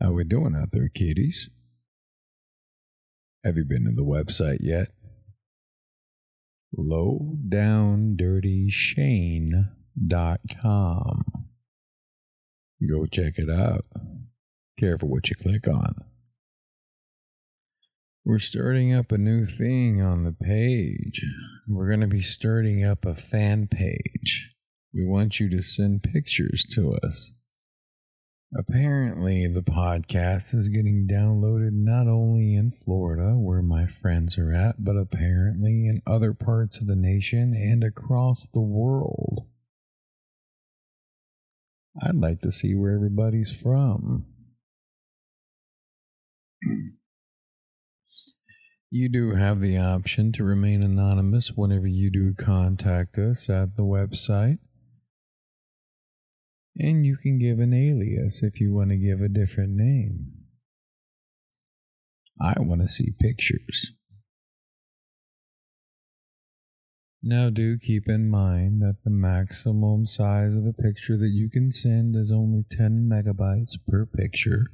How are we doing out there, kiddies? Have you been to the website yet? lowdowndirtyshane.com. Go check it out. Careful what you click on. We're starting up a new thing on the page. We're going to be starting up a fan page. We want you to send pictures to us. Apparently, the podcast is getting downloaded not only in Florida, where my friends are at, but apparently in other parts of the nation and across the world. I'd like to see where everybody's from. You do have the option to remain anonymous whenever you do contact us at the website. And you can give an alias if you want to give a different name. I want to see pictures. Now, do keep in mind that the maximum size of the picture that you can send is only 10 megabytes per picture.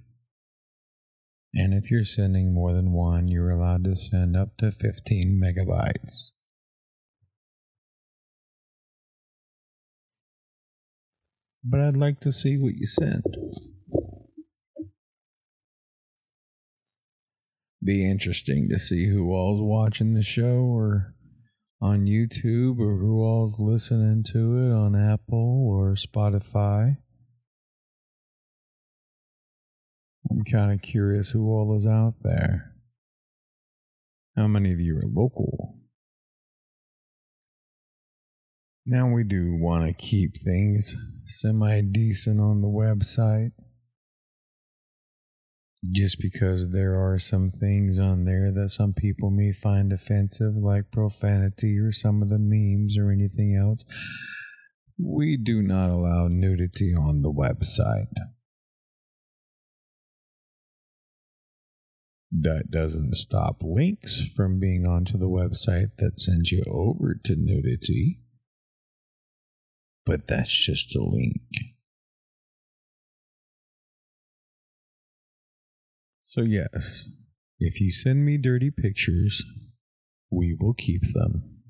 And if you're sending more than one, you're allowed to send up to 15 megabytes. But I'd like to see what you send. Be interesting to see who all's watching the show or on YouTube or who all's listening to it on Apple or Spotify. I'm kind of curious who all is out there. How many of you are local? Now we do want to keep things semi decent on the website. Just because there are some things on there that some people may find offensive, like profanity or some of the memes or anything else, we do not allow nudity on the website. That doesn't stop links from being onto the website that sends you over to nudity but that's just a link. So, yes, if you send me dirty pictures, we will keep them.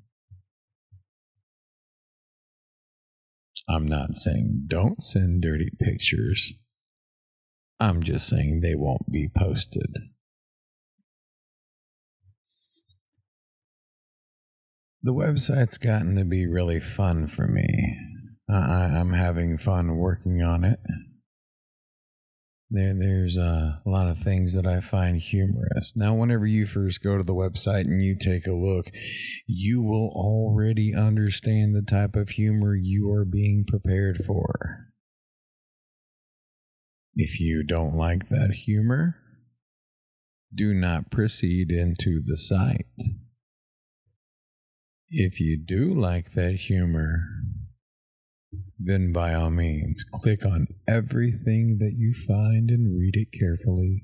I'm not saying don't send dirty pictures. I'm just saying they won't be posted. The website's gotten to be really fun for me. I, I'm having fun working on it. There, there's a lot of things that I find humorous. Now, whenever you first go to the website and you take a look, you will already understand the type of humor you are being prepared for. If you don't like that humor, do not proceed into the site. If you do like that humor, then by all means click on everything that you find and read it carefully.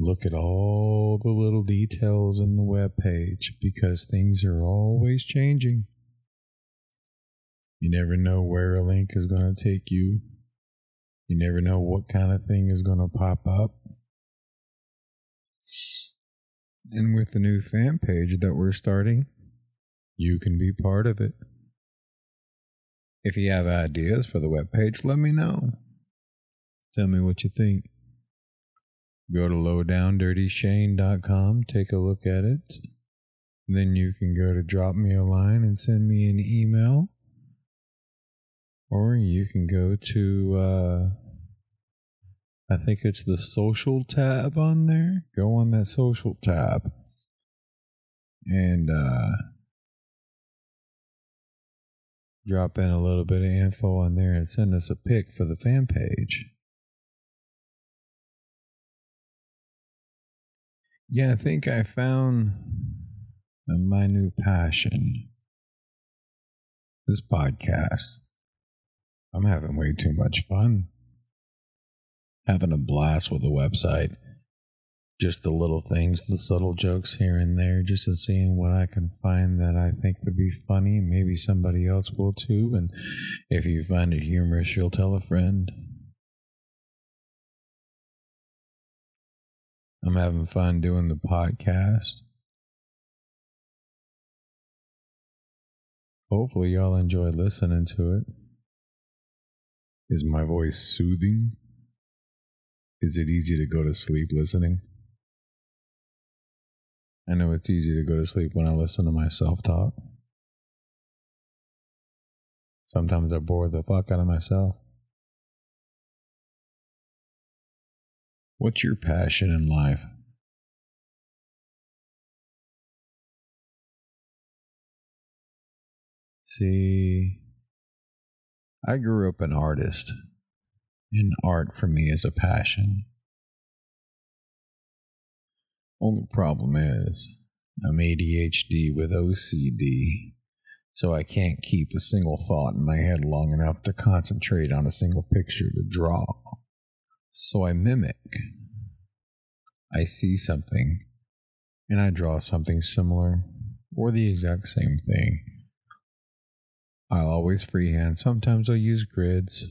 Look at all the little details in the web page because things are always changing. You never know where a link is going to take you. You never know what kind of thing is going to pop up. And with the new fan page that we're starting, you can be part of it. If you have ideas for the webpage, let me know. Tell me what you think. Go to lowdowndirtyshane.com, take a look at it. Then you can go to drop me a line and send me an email. Or you can go to, uh, I think it's the social tab on there. Go on that social tab. And, uh, drop in a little bit of info on there and send us a pic for the fan page. Yeah, I think I found my new passion. This podcast. I'm having way too much fun. Having a blast with the website. just the little things, the subtle jokes here and there, just to seeing what I can find that I think would be funny. Maybe somebody else will too. And if you find it humorous, you'll tell a friend. I'm having fun doing the podcast. Hopefully, y'all enjoy listening to it. Is my voice soothing? Is it easy to go to sleep listening? I know it's easy to go to sleep when I listen to myself talk. Sometimes I bore the fuck out of myself. What's your passion in life? See, I grew up an artist, and art for me is a passion. Only problem is, I'm ADHD with OCD, so I can't keep a single thought in my head long enough to concentrate on a single picture to draw. So I mimic. I see something, and I draw something similar or the exact same thing. I'll always freehand. Sometimes I'll use grids,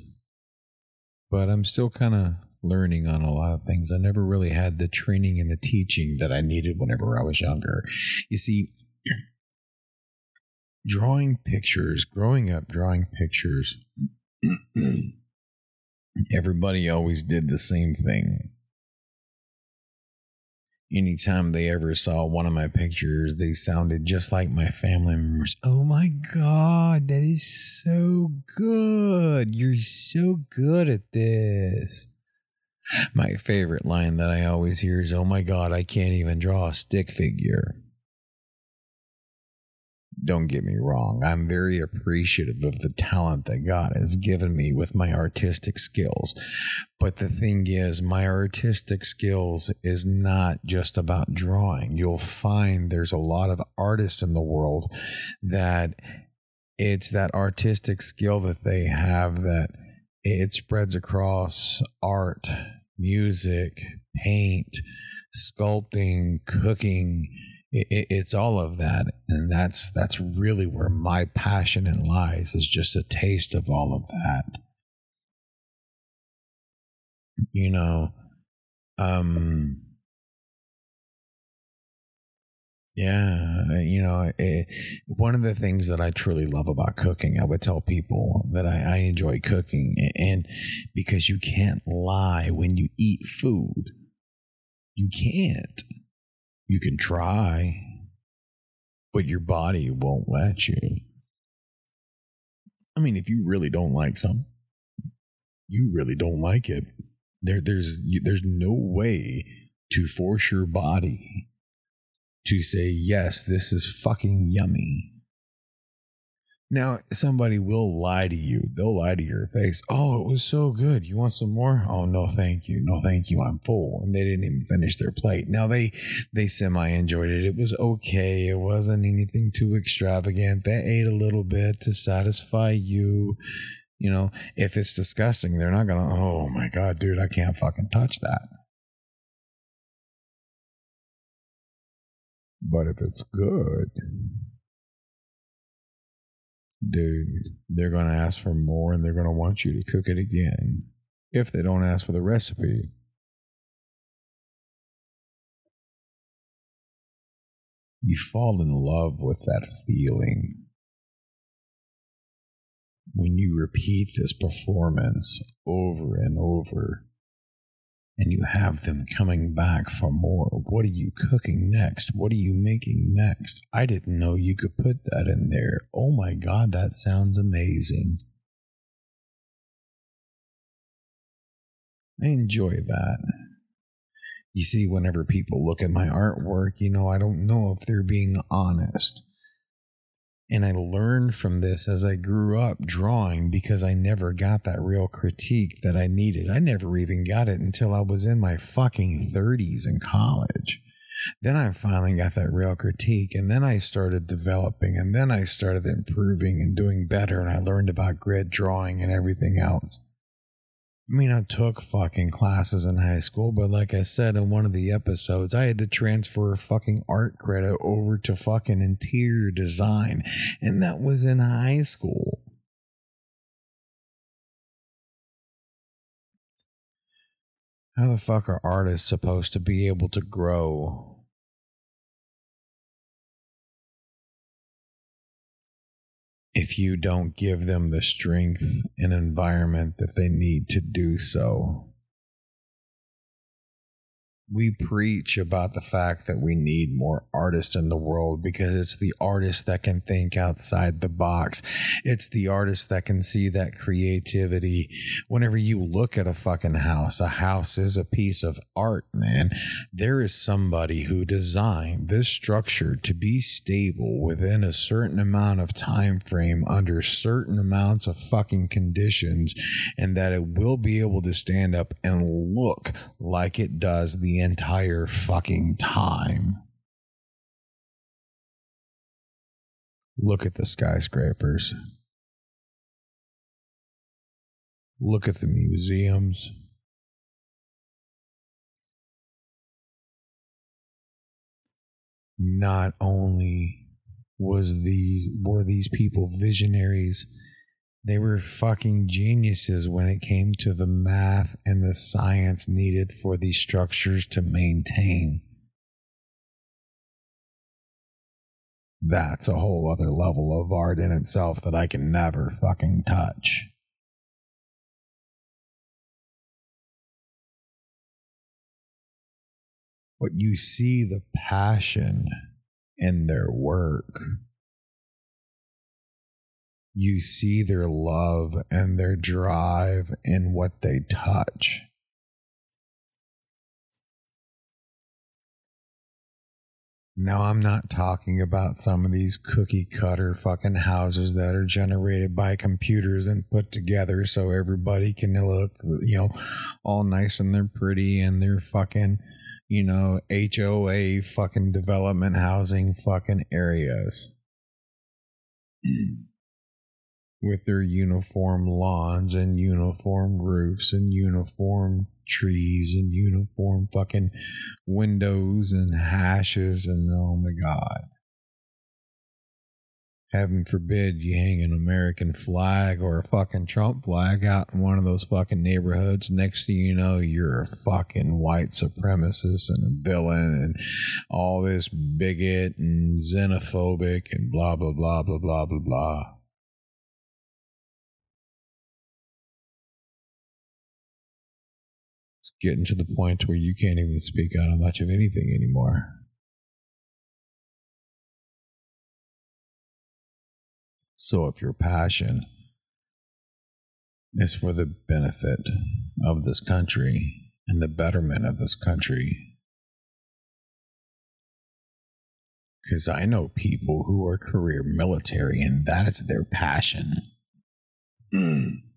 but I'm still kind of learning on a lot of things. I never really had the training and the teaching that I needed whenever I was younger. You see, drawing pictures, growing up drawing pictures, everybody always did the same thing anytime they ever saw one of my pictures, they sounded just like my family members. Oh my God, that is so good. You're so good at this. My favorite line that I always hear is, Oh my God, I can't even draw a stick figure. Don't get me wrong, I'm very appreciative of the talent that God has given me with my artistic skills. But the thing is, my artistic skills is not just about drawing. You'll find there's a lot of artists in the world that it's that artistic skill that they have that it spreads across art, music, paint, sculpting, cooking it, it's all of that. And that's that's really where my passion in lies is just a taste of all of that. You know um yeah you know it, one of the things that i truly love about cooking i would tell people that I, I enjoy cooking and because you can't lie when you eat food. You can't you can try, but your body won't let you. I mean, if you really don't like something, you really don't like it. There, there's, there's no way to force your body to say, yes, this is fucking yummy. Now, somebody will lie to you. They'll lie to your face. Oh, it was so good. You want some more? Oh, no, thank you. No, thank you. I'm full. And they didn't even finish their plate. Now they they semi enjoyed it. It was okay. It wasn't anything too extravagant. They ate a little bit to satisfy you. You know, if it's disgusting, they're not gonna. Oh my god, dude, I can't fucking touch that. But if it's good dude, they're going to ask for more and they're going to want you to cook it again if they don't ask for the recipe. You fall in love with that feeling when you repeat this performance over and over and you have them coming back for more. What are you cooking next? What are you making next? I didn't know you could put that in there. Oh my God, that sounds amazing. I enjoy that. You see, whenever people look at my artwork, you know, I don't know if they're being honest. And I learned from this as I grew up drawing because I never got that real critique that I needed. I never even got it until I was in my fucking 30s in college. Then I finally got that real critique, and then I started developing, and then I started improving and doing better, and I learned about grid drawing and everything else. I mean, I took fucking classes in high school, but like I said in one of the episodes, I had to transfer fucking art credit over to fucking interior design, and that was in high school. How the fuck are artists supposed to be able to grow? If you don't give them the strength and environment that they need to do so we preach about the fact that we need more artists in the world because it's the artist that can think outside the box. It's the artist that can see that creativity. Whenever you look at a fucking house, a house is a piece of art, man. There is somebody who designed this structure to be stable within a certain amount of time frame under certain amounts of fucking conditions and that it will be able to stand up and look like it does the entire fucking time. Look at the skyscrapers. Look at the museums. Not only was the were these people visionaries they were fucking geniuses when it came to the math and the science needed for these structures to maintain. That's a whole other level of art in itself that I can never fucking touch. But you see the passion in their work you see their love and their drive in what they touch. Now, I'm not talking about some of these cookie cutter fucking houses that are generated by computers and put together so everybody can look, you know, all nice and they're pretty and they're fucking, you know, HOA fucking development housing fucking areas with their uniform lawns and uniform roofs and uniform trees and uniform fucking windows and hashes and oh my god. Heaven forbid you hang an American flag or a fucking Trump flag out in one of those fucking neighborhoods. Next thing you know, you're a fucking white supremacist and a villain and all this bigot and xenophobic and blah, blah, blah, blah, blah, blah, blah. Getting to the point where you can't even speak out on much of anything anymore. So if your passion is for the benefit of this country and the betterment of this country, because I know people who are career military and that is their passion. Mm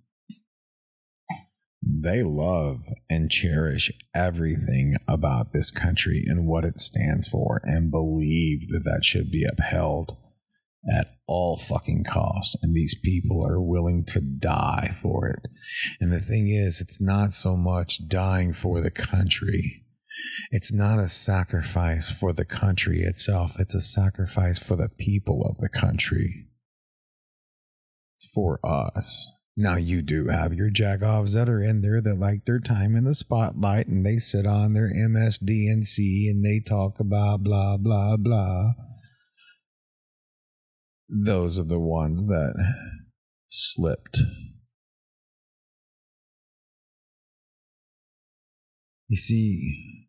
they love and cherish everything about this country and what it stands for and believe that that should be upheld at all fucking costs. And these people are willing to die for it. And the thing is it's not so much dying for the country. It's not a sacrifice for the country itself. It's a sacrifice for the people of the country. It's for us now you do have your jagoffs that are in there that like their time in the spotlight and they sit on their MSDNC and they talk about blah blah blah. Those are the ones that slipped. You see,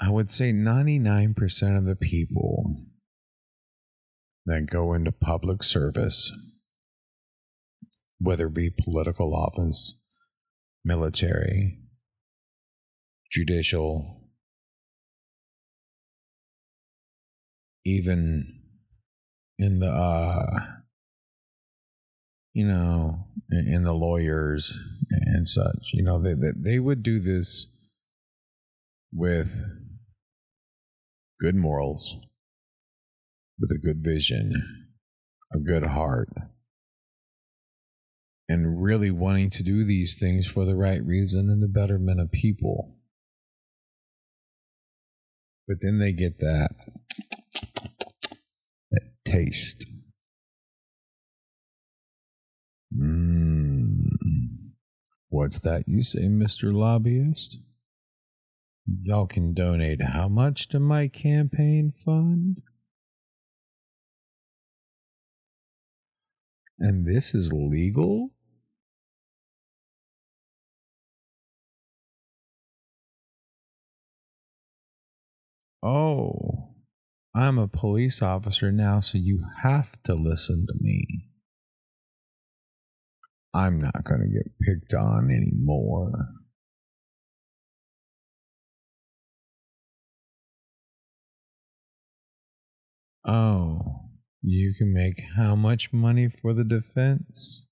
I would say 99% of the people that go into public service whether it be political office, military, judicial, even in the uh, you know in the lawyers and such. You know they, they, they would do this with good morals with a good vision a good heart and really wanting to do these things for the right reason and the betterment of people. But then they get that that taste. Mm. What's that you say, Mr. Lobbyist? Y'all can donate how much to my campaign fund? And this is legal? Oh, I'm a police officer now, so you have to listen to me. I'm not going to get picked on anymore. Oh, you can make how much money for the defense?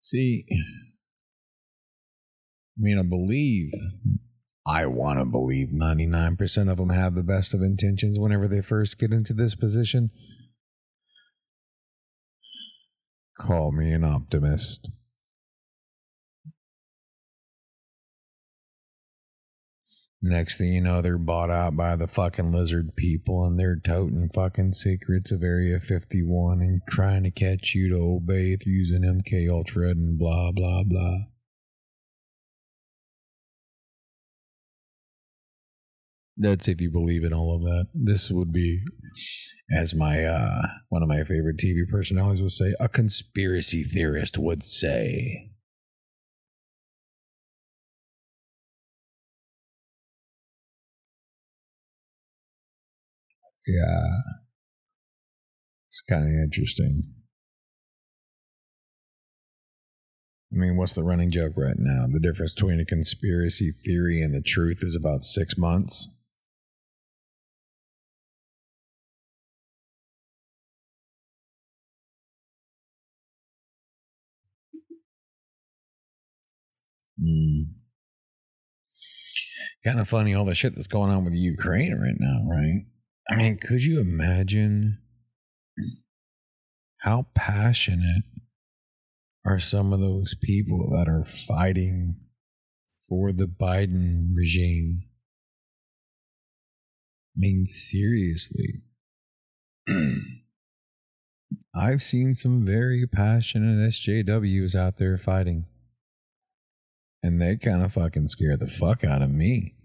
See, I mean, I believe, I want to believe 99% of them have the best of intentions whenever they first get into this position. Call me an optimist. Next thing you know, they're bought out by the fucking lizard people and they're toting fucking secrets of Area 51 and trying to catch you to obey through using MK Ultra and blah, blah, blah. That's if you believe in all of that. This would be, as my uh, one of my favorite TV personalities would say, a conspiracy theorist would say. Yeah. It's kind of interesting. I mean, what's the running joke right now? The difference between a conspiracy theory and the truth is about six months. Mm. Kind of funny, all the shit that's going on with Ukraine right now, right? I mean, could you imagine how passionate are some of those people that are fighting for the Biden regime? I mean, seriously. I've seen some very passionate SJWs out there fighting. And they kind of fucking scare the fuck out of me.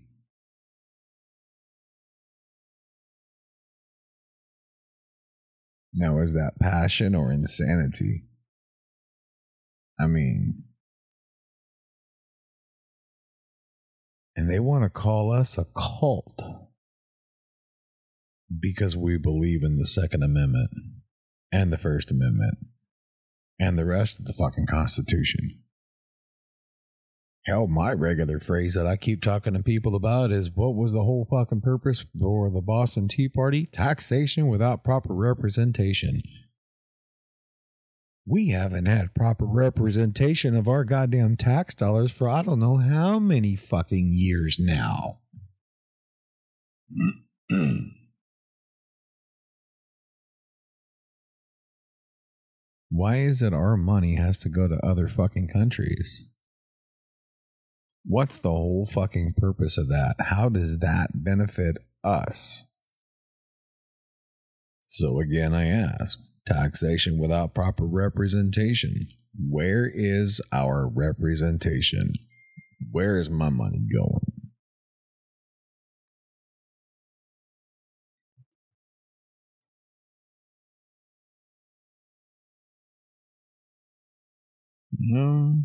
Now, is that passion or insanity? I mean, and they want to call us a cult because we believe in the Second Amendment and the First Amendment and the rest of the fucking Constitution. Hell, my regular phrase that I keep talking to people about is what was the whole fucking purpose for the Boston Tea Party? Taxation without proper representation. We haven't had proper representation of our goddamn tax dollars for I don't know how many fucking years now. Why is it our money has to go to other fucking countries? What's the whole fucking purpose of that? How does that benefit us? So again, I ask taxation without proper representation. Where is our representation? Where is my money going? No.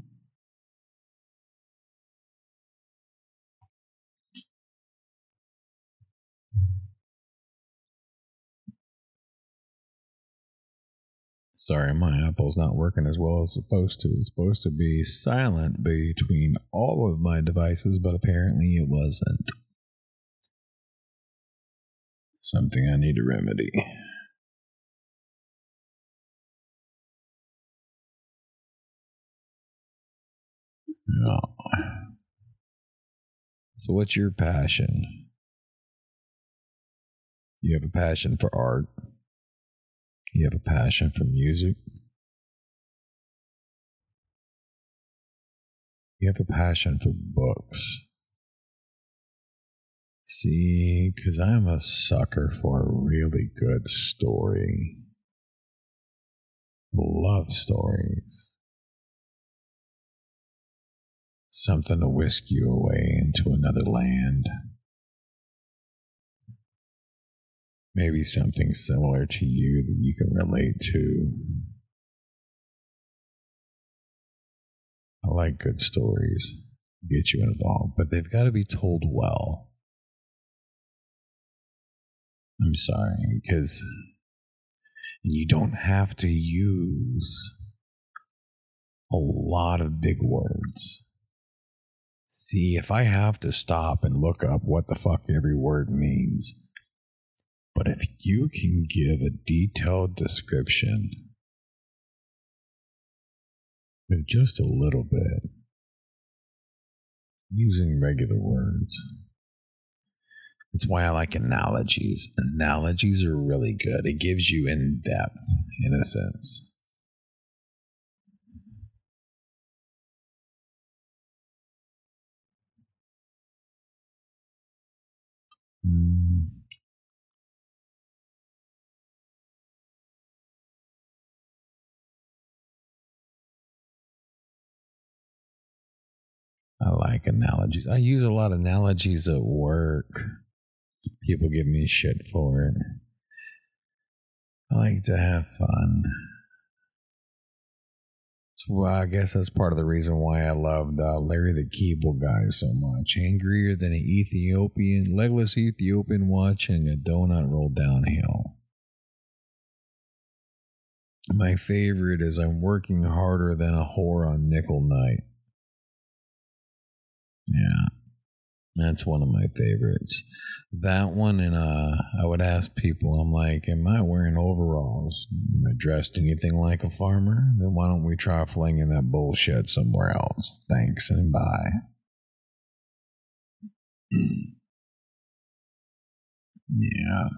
Sorry, my Apple's not working as well as it's supposed to. It's supposed to be silent between all of my devices, but apparently it wasn't. Something I need to remedy. So, what's your passion? You have a passion for art. You have a passion for music. You have a passion for books. See, because I'm a sucker for a really good story. Love stories. Something to whisk you away into another land. Maybe something similar to you that you can relate to. I like good stories, get you involved, but they've got to be told well. I'm sorry, because you don't have to use a lot of big words. See, if I have to stop and look up what the fuck every word means, but if you can give a detailed description with just a little bit, using regular words, that's why I like analogies. Analogies are really good. It gives you in depth, in a sense. Mm. I like analogies. I use a lot of analogies at work. People give me shit for it. I like to have fun. So I guess that's part of the reason why I loved uh, Larry the Cable Guy so much. Angrier than an Ethiopian, legless Ethiopian watching a donut roll downhill. My favorite is I'm working harder than a whore on nickel night. Yeah. That's one of my favorites. That one, and uh, I would ask people, I'm like, am I wearing overalls? Am I dressed anything like a farmer? Then why don't we try flinging that bullshit somewhere else? Thanks and bye. yeah.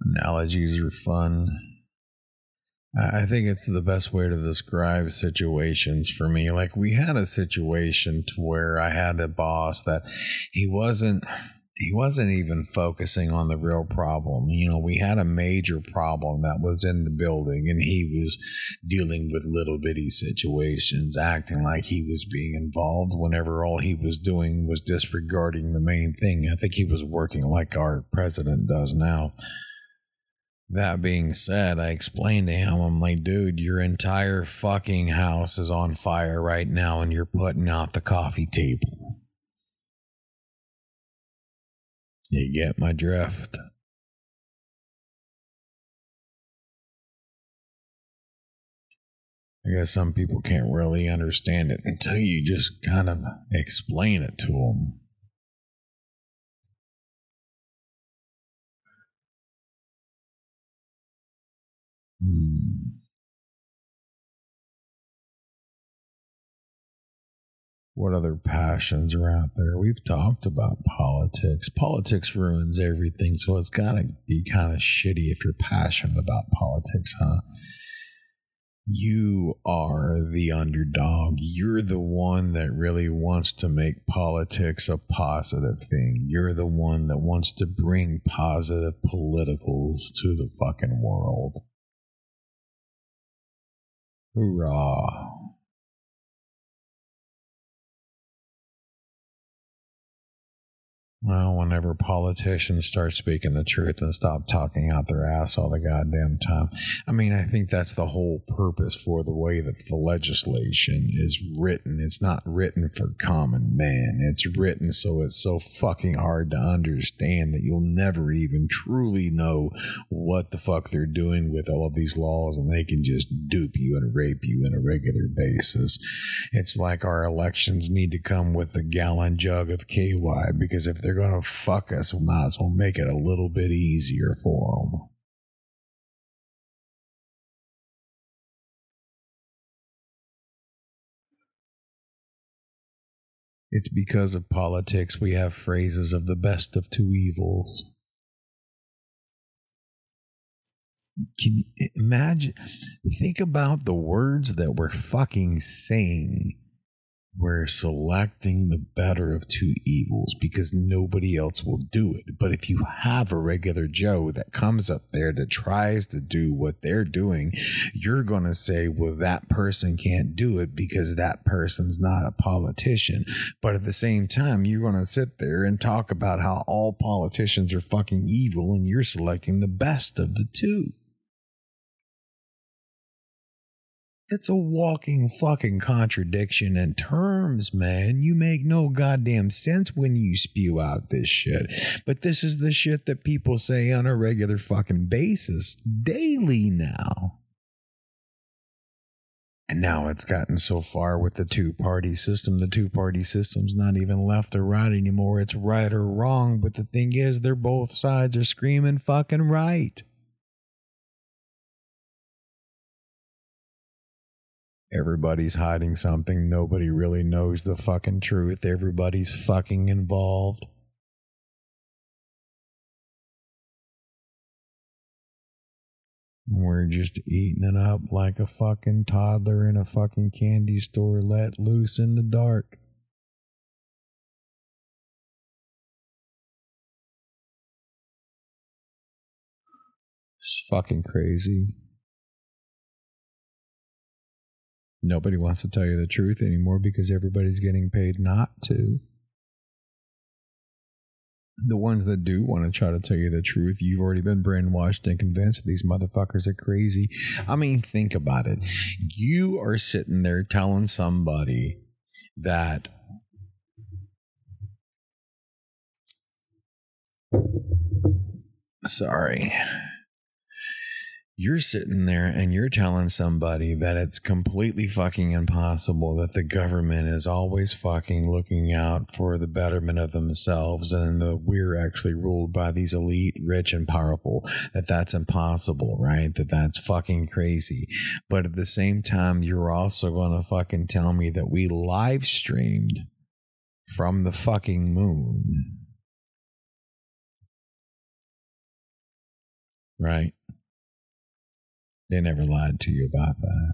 Analogies are fun. I think it's the best way to describe situations for me. Like we had a situation to where I had a boss that he wasn't he wasn't even focusing on the real problem. You know, we had a major problem that was in the building and he was dealing with little bitty situations, acting like he was being involved whenever all he was doing was disregarding the main thing. I think he was working like our president does now. That being said, I explained to him, I'm like, dude, your entire fucking house is on fire right now and you're putting out the coffee table. You get my drift. I guess some people can't really understand it until you just kind of explain it to them. Hmm. What other passions are out there? We've talked about politics. Politics ruins everything, so it's got to be kind of shitty if you're passionate about politics, huh? You are the underdog. You're the one that really wants to make politics a positive thing. You're the one that wants to bring positive politicals to the fucking world. Hoorah. Well, whenever politicians start speaking the truth and stop talking out their ass all the goddamn time. I mean, I think that's the whole purpose for the way that the legislation is written. It's not written for common man. It's written so it's so fucking hard to understand that you'll never even truly know what the fuck they're doing with all of these laws and they can just dupe you and rape you on a regular basis. It's like our elections need to come with a gallon jug of KY because if they're they're going to fuck us, we might as well make it a little bit easier for them. It's because of politics we have phrases of the best of two evils. can you imagine? Think about the words that we're fucking saying. We're selecting the better of two evils because nobody else will do it. But if you have a regular Joe that comes up there that tries to do what they're doing, you're going to say, well, that person can't do it because that person's not a politician. But at the same time, you're going to sit there and talk about how all politicians are fucking evil and you're selecting the best of the two. It's a walking fucking contradiction in terms, man. You make no goddamn sense when you spew out this shit. But this is the shit that people say on a regular fucking basis daily now. And now it's gotten so far with the two party system. The two party system's not even left or right anymore. It's right or wrong. But the thing is, they're both sides are screaming fucking right. Everybody's hiding something. Nobody really knows the fucking truth. Everybody's fucking involved. We're just eating it up like a fucking toddler in a fucking candy store let loose in the dark. It's fucking crazy. Nobody wants to tell you the truth anymore because everybody's getting paid not to. The ones that do want to try to tell you the truth, you've already been brainwashed and convinced these motherfuckers are crazy. I mean, think about it. You are sitting there telling somebody that sorry you're sitting there and you're telling somebody that it's completely fucking impossible that the government is always fucking looking out for the betterment of themselves and that we're actually ruled by these elite rich and powerful that that's impossible right? That that's fucking crazy. But at the same time you're also going to fucking tell me that we live streamed from the fucking moon. Right they never lied to you about that.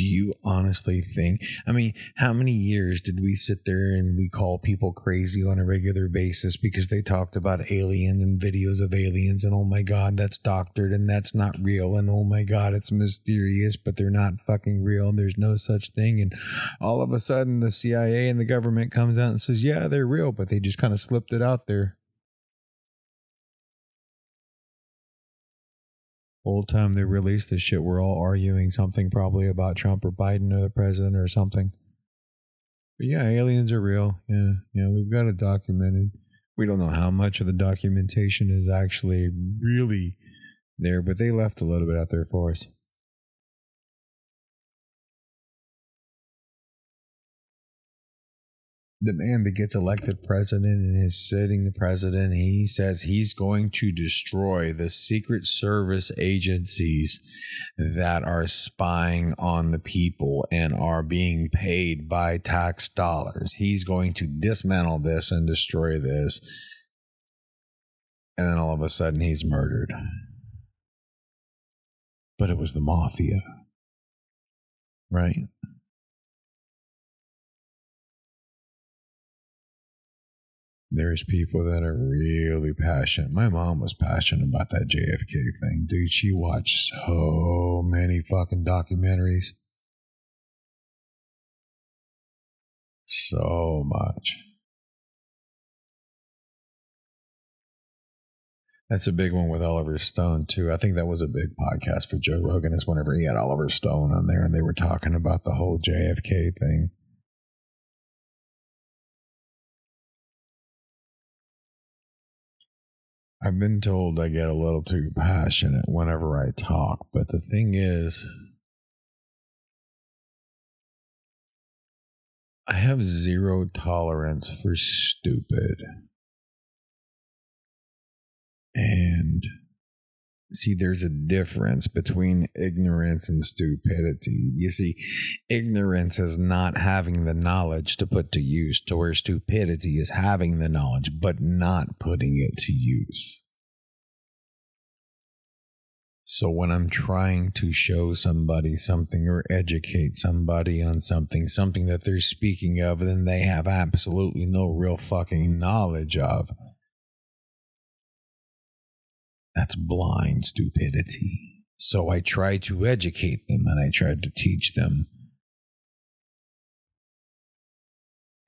Do you honestly think? I mean, how many years did we sit there and we call people crazy on a regular basis because they talked about aliens and videos of aliens and oh my god, that's doctored and that's not real and oh my god, it's mysterious, but they're not fucking real and there's no such thing. And all of a sudden, the CIA and the government comes out and says, yeah, they're real, but they just kind of slipped it out there. Whole time they released this shit, we're all arguing something probably about Trump or Biden or the president or something. But yeah, aliens are real. Yeah, yeah, we've got it documented. We don't know how much of the documentation is actually really there, but they left a little bit out there for us. The man that gets elected president and is sitting the president, he says he's going to destroy the Secret Service agencies that are spying on the people and are being paid by tax dollars. He's going to dismantle this and destroy this. And then all of a sudden he's murdered. But it was the mafia, right? There's people that are really passionate. My mom was passionate about that JFK thing. Dude, she watched so many fucking documentaries. So much. That's a big one with Oliver Stone too. I think that was a big podcast for Joe Rogan is whenever he had Oliver Stone on there and they were talking about the whole JFK thing. I've been told I get a little too passionate whenever I talk, but the thing is, I have zero tolerance for stupid. And See, there's a difference between ignorance and stupidity. You see, ignorance is not having the knowledge to put to use, to where stupidity is having the knowledge but not putting it to use. So when I'm trying to show somebody something or educate somebody on something, something that they're speaking of, then they have absolutely no real fucking knowledge of that's blind stupidity. So I tried to educate them and I tried to teach them.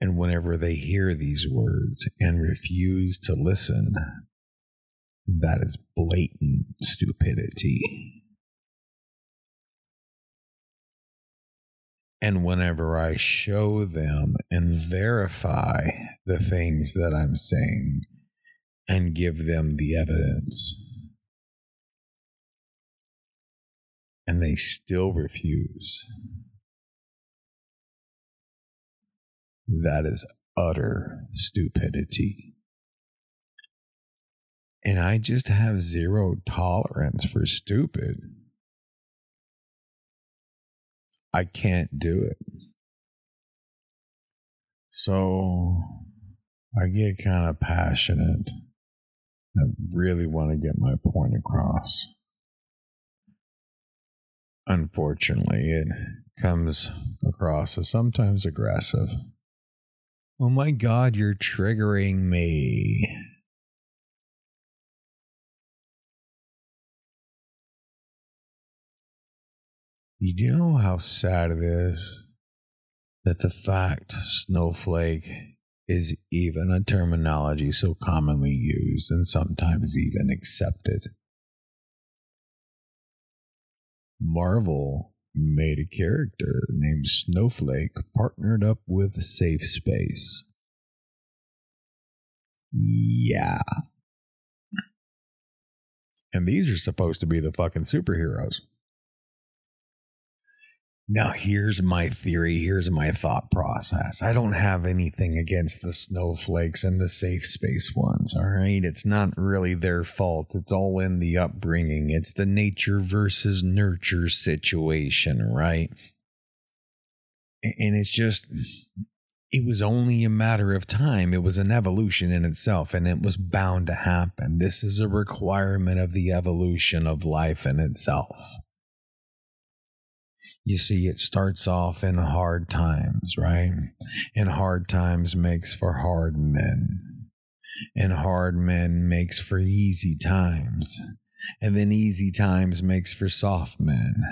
And whenever they hear these words and refuse to listen, that is blatant stupidity. And whenever I show them and verify the things that I'm saying and give them the evidence, and they still refuse. That is utter stupidity. And I just have zero tolerance for stupid. I can't do it. So I get kind of passionate. I really want to get my point across unfortunately, it comes across as sometimes aggressive. Oh my God, you're triggering me. You know how sad it is that the fact snowflake is even a terminology so commonly used and sometimes even accepted. Marvel made a character named Snowflake partnered up with Safe Space. Yeah. And these are supposed to be the fucking superheroes. Now, here's my theory. Here's my thought process. I don't have anything against the snowflakes and the safe space ones. All right. It's not really their fault. It's all in the upbringing. It's the nature versus nurture situation, right? And it's just, it was only a matter of time. It was an evolution in itself, and it was bound to happen. This is a requirement of the evolution of life in itself. You see, it starts off in hard times, right? And hard times makes for hard men. And hard men makes for easy times. And then easy times makes for soft men.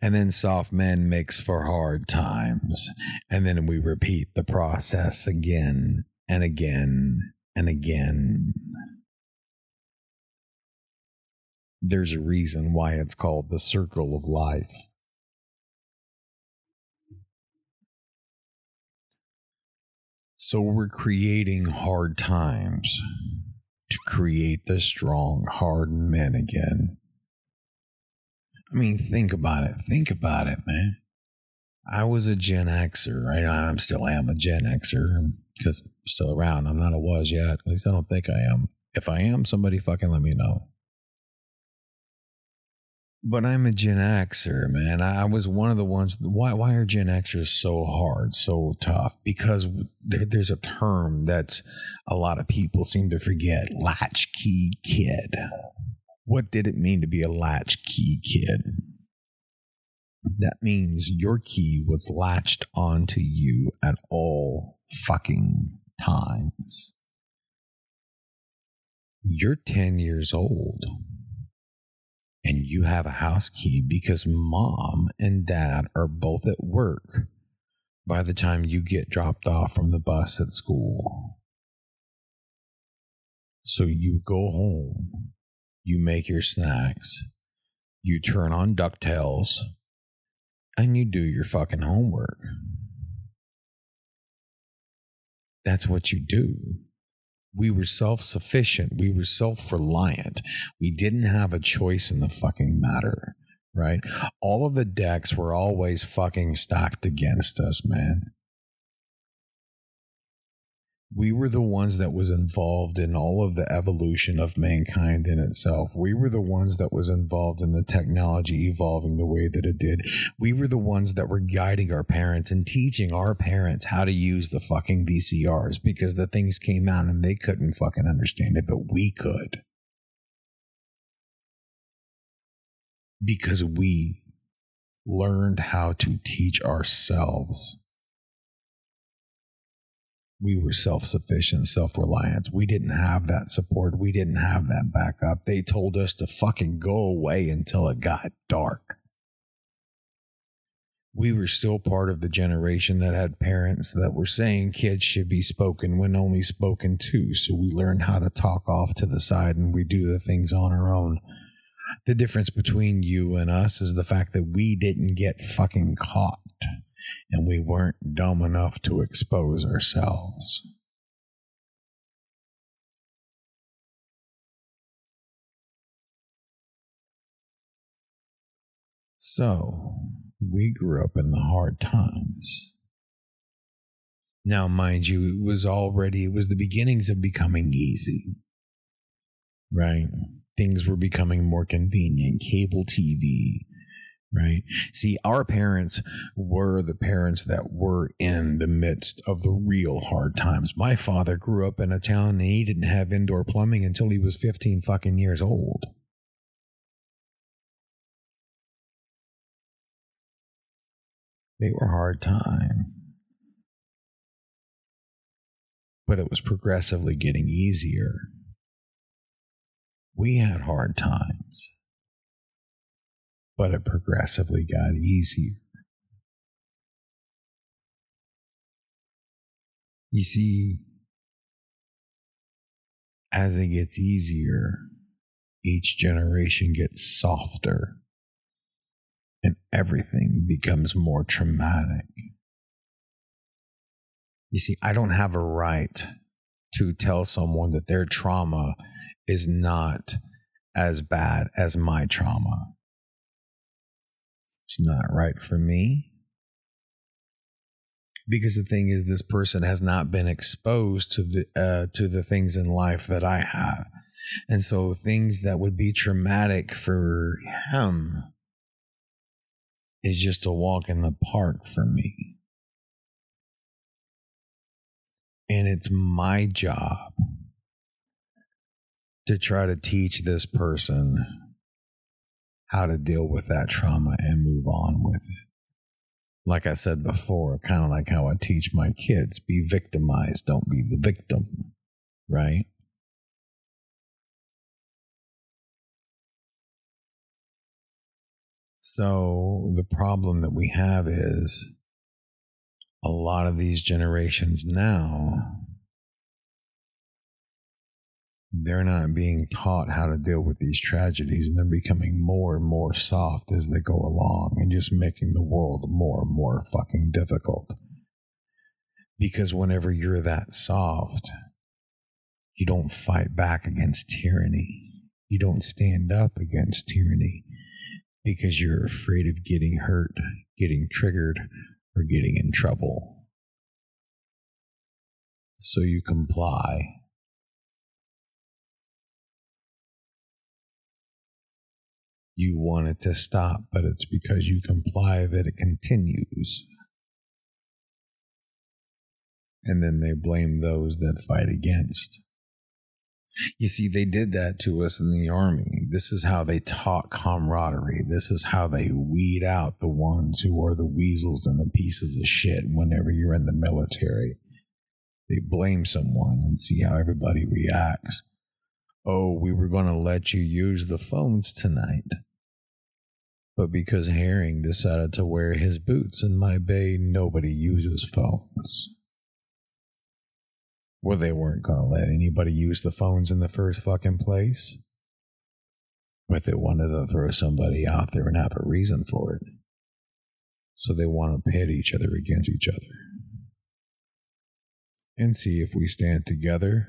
And then soft men makes for hard times. And then we repeat the process again and again and again. There's a reason why it's called the circle of life. So we're creating hard times to create the strong, hard men again. I mean, think about it. Think about it, man. I was a Gen Xer, right? I'm still am a Gen Xer um, because I'm still around. I'm not a was yet. At least I don't think I am. If I am, somebody fucking let me know. But I'm a Gen Xer, man. I was one of the ones. Why? Why are Gen Xers so hard, so tough? Because there, there's a term that a lot of people seem to forget: latchkey kid. What did it mean to be a latchkey kid? That means your key was latched onto you at all fucking times. You're 10 years old and you have a house key because mom and dad are both at work by the time you get dropped off from the bus at school. So you go home, you make your snacks, you turn on DuckTales, and you do your fucking homework. That's what you do we were self sufficient. We were self reliant. We didn't have a choice in the fucking matter, right? All of the decks were always fucking stacked against us, man. We were the ones that was involved in all of the evolution of mankind in itself. We were the ones that was involved in the technology evolving the way that it did. We were the ones that were guiding our parents and teaching our parents how to use the fucking vcrs because the things came out and they couldn't fucking understand it but we could. Because we learned how to teach ourselves we were self sufficient, self reliant. We didn't have that support. We didn't have that backup. They told us to fucking go away until it got dark. We were still part of the generation that had parents that were saying kids should be spoken when only spoken to. So we learned how to talk off to the side and we do the things on our own. The difference between you and us is the fact that we didn't get fucking caught and we weren't dumb enough to expose ourselves. So, we grew up in the hard times. Now, mind you, it was already, it was the beginnings of becoming easy, right? Things were becoming more convenient. Cable TV, right? See, our parents were the parents that were in the midst of the real hard times. My father grew up in a town and he didn't have indoor plumbing until he was 15 fucking years old. They were hard times. But it was progressively getting easier. We had hard times but it progressively got easier. You see, as it gets easier, each generation gets softer and everything becomes more traumatic. You see, I don't have a right to tell someone that their trauma is not as bad as my trauma. It's not right for me. Because the thing is, this person has not been exposed to the uh, to the things in life that I have, and so things that would be traumatic for him is just a walk in the park for me. And it's my job to try to teach this person how to deal with that trauma and move on with it. Like I said before, kind of like how I teach my kids be victimized, don't be the victim, right? So the problem that we have is a lot of these generations now they're not being taught how to deal with these tragedies and they're becoming more and more soft as they go along and just making the world more and more fucking difficult. Because whenever you're that soft, you don't fight back against tyranny. You don't stand up against tyranny because you're afraid of getting hurt, getting triggered, or getting in trouble. So you comply you want it to stop, but it's because you comply that it continues. And then they blame those that fight against. You see, they did that to us in the army. This is how they taught camaraderie. This is how they weed out the ones who are the weasels and the pieces of shit whenever you're in the military. They blame someone and see how everybody reacts. Oh, we were going to let you use the phones tonight. But because Herring decided to wear his boots in my bay, nobody uses phones. Well, they weren't going to let anybody use the phones in the first fucking place. But they wanted to throw somebody out there and have a reason for it. So they want to pit each other against each other. And see if we stand together.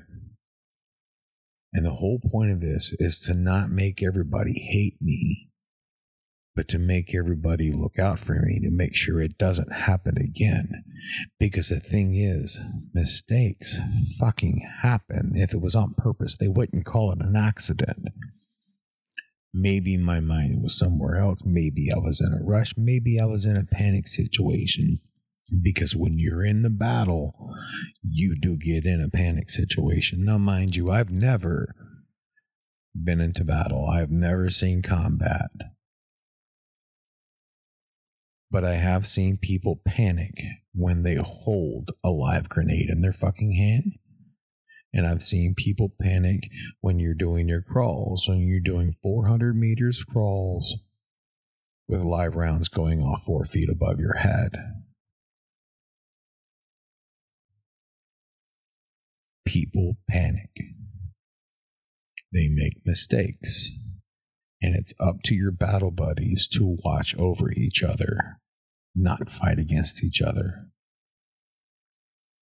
And the whole point of this is to not make everybody hate me but to make everybody look out for me to make sure it doesn't happen again. Because the thing is, mistakes fucking happen. If it was on purpose, they wouldn't call it an accident. Maybe my mind was somewhere else. Maybe I was in a rush. Maybe I was in a panic situation. Because when you're in the battle, you do get in a panic situation. Now, mind you, I've never been into battle, I've never seen combat but I have seen people panic when they hold a live grenade in their fucking hand. And I've seen people panic when you're doing your crawls, when you're doing 400 meters crawls with live rounds going off four feet above your head. People panic. They make mistakes and it's up to your battle buddies to watch over each other, not fight against each other.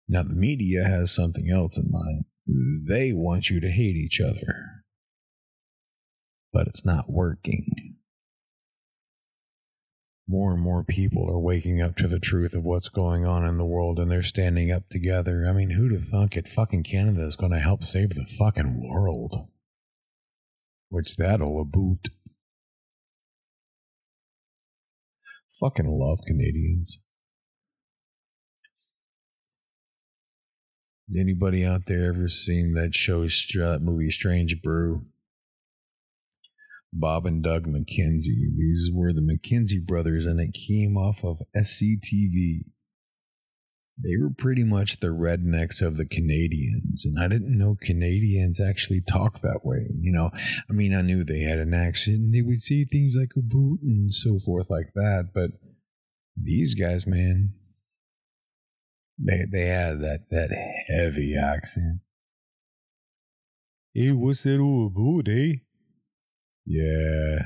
Now, the media has something else in mind. They want you to hate each other, but it's not working. More and more people are waking up to the truth of what's going on in the world and they're standing up together. I mean, who'd have thunk it? Fucking Canada is going to help save the fucking world which that'll a boot. Fucking love Canadians. Has anybody out there ever seen that show, that movie Strange Brew? Bob and Doug McKenzie. These were the McKenzie brothers, and it came off of SCTV they were pretty much the rednecks of the Canadians. And I didn't know Canadians actually talk that way. You know, I mean, I knew they had an accent. They would say things like a boot and so forth like that. But these guys, man, they, they had that, that heavy accent. Hey, what's that all about, eh? Yeah.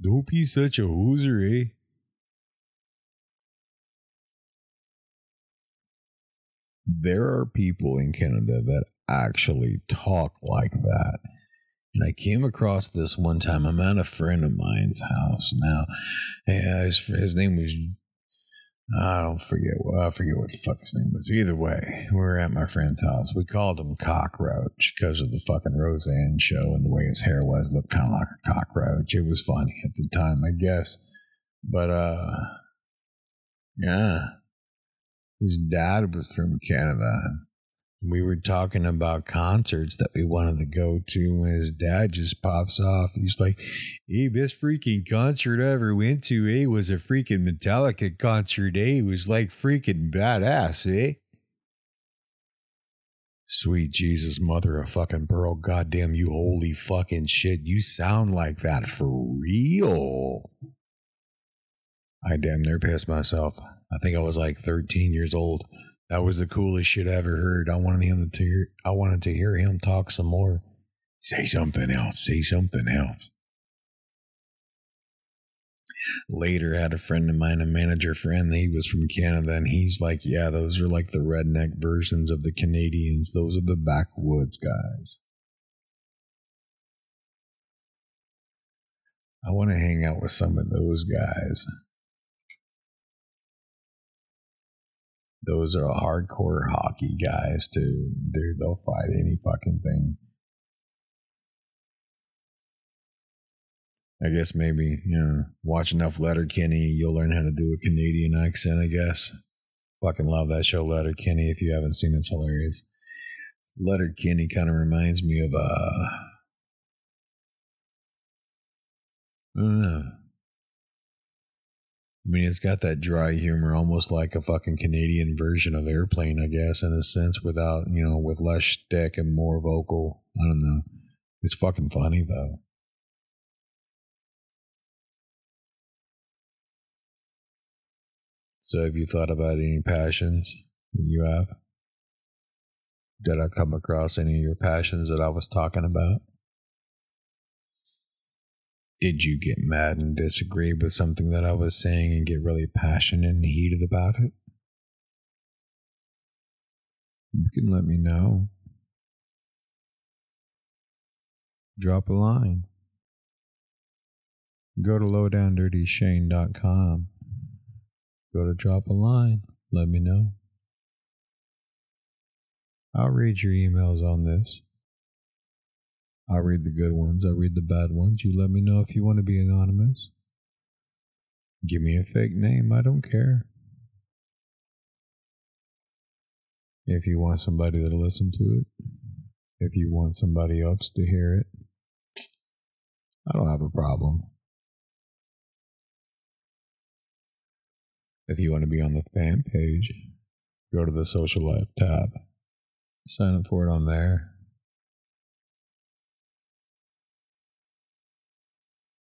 Don't be such a hoser, eh? There are people in Canada that actually talk like that. And I came across this one time. I'm at a friend of mine's house now. His, his name was I don't forget. I forget what the fuck his name was. Either way, we were at my friend's house. We called him Cockroach because of the fucking Roseanne show and the way his hair was looked kind of like a cockroach. It was funny at the time, I guess. But uh, yeah, his dad was from Canada. We were talking about concerts that we wanted to go to, and his dad just pops off. He's like, Hey, best freaking concert I ever went to, eh? Was a freaking Metallica concert, eh? It was like freaking badass, eh? Sweet Jesus, mother of fucking pearl, goddamn you holy fucking shit. You sound like that for real. I damn near pissed myself. I think I was like 13 years old. That was the coolest shit I ever heard. I wanted him to hear, I wanted to hear him talk some more. Say something else. Say something else. Later, I had a friend of mine, a manager friend. He was from Canada, and he's like, "Yeah, those are like the redneck versions of the Canadians. Those are the backwoods guys." I want to hang out with some of those guys. Those are hardcore hockey guys too. Dude, they'll fight any fucking thing. I guess maybe, you know, watch enough Letterkenny, you'll learn how to do a Canadian accent, I guess. Fucking love that show, Letterkenny. If you haven't seen it, it's hilarious. Letterkenny kind of reminds me of, uh, I don't know. I mean, it's got that dry humor, almost like a fucking Canadian version of Airplane, I guess, in a sense, without, you know, with less shtick and more vocal. I don't know. It's fucking funny, though. So, have you thought about any passions that you have? Did I come across any of your passions that I was talking about? Did you get mad and disagree with something that I was saying and get really passionate and heated about it? You can let me know. Drop a line. go to lowdowndirtyshane.com. Go to drop a line. Let me know. I'll read your emails on this. I'll read the good ones. I'll read the bad ones. You let me know if you want to be anonymous. Give me a fake name. I don't care. If you want somebody to listen to it, if you want somebody else to hear it, I don't have a problem. If you want to be on the fan page, go to the social life tab. Sign up for it on there.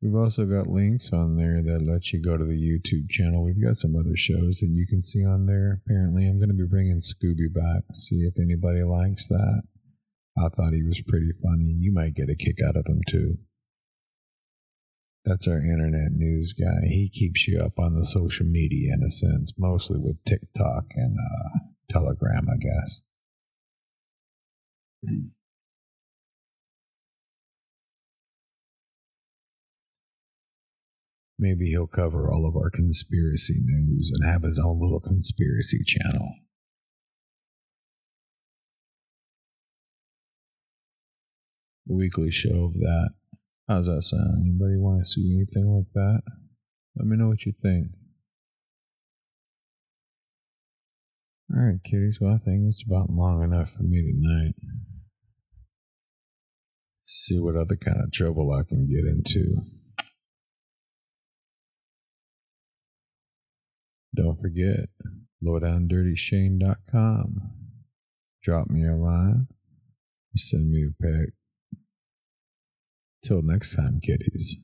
We've also got links on there that let you go to the YouTube channel. We've got some other shows that you can see on there. Apparently, I'm going to be bringing Scooby back. See if anybody likes that. I thought he was pretty funny. You might get a kick out of him too. That's our internet news guy. He keeps you up on the social media in a sense, mostly with TikTok and uh, Telegram, I guess. Maybe he'll cover all of our conspiracy news and have his own little conspiracy channel. weekly show of that. How's that sound? Anybody want to see anything like that? Let me know what you think. Alright, kitties, well, I think it's about long enough for me tonight. See what other kind of trouble I can get into. Don't forget, lowdowndirtyshane.com. Drop me a line. Send me a pic. Till next time, kiddies.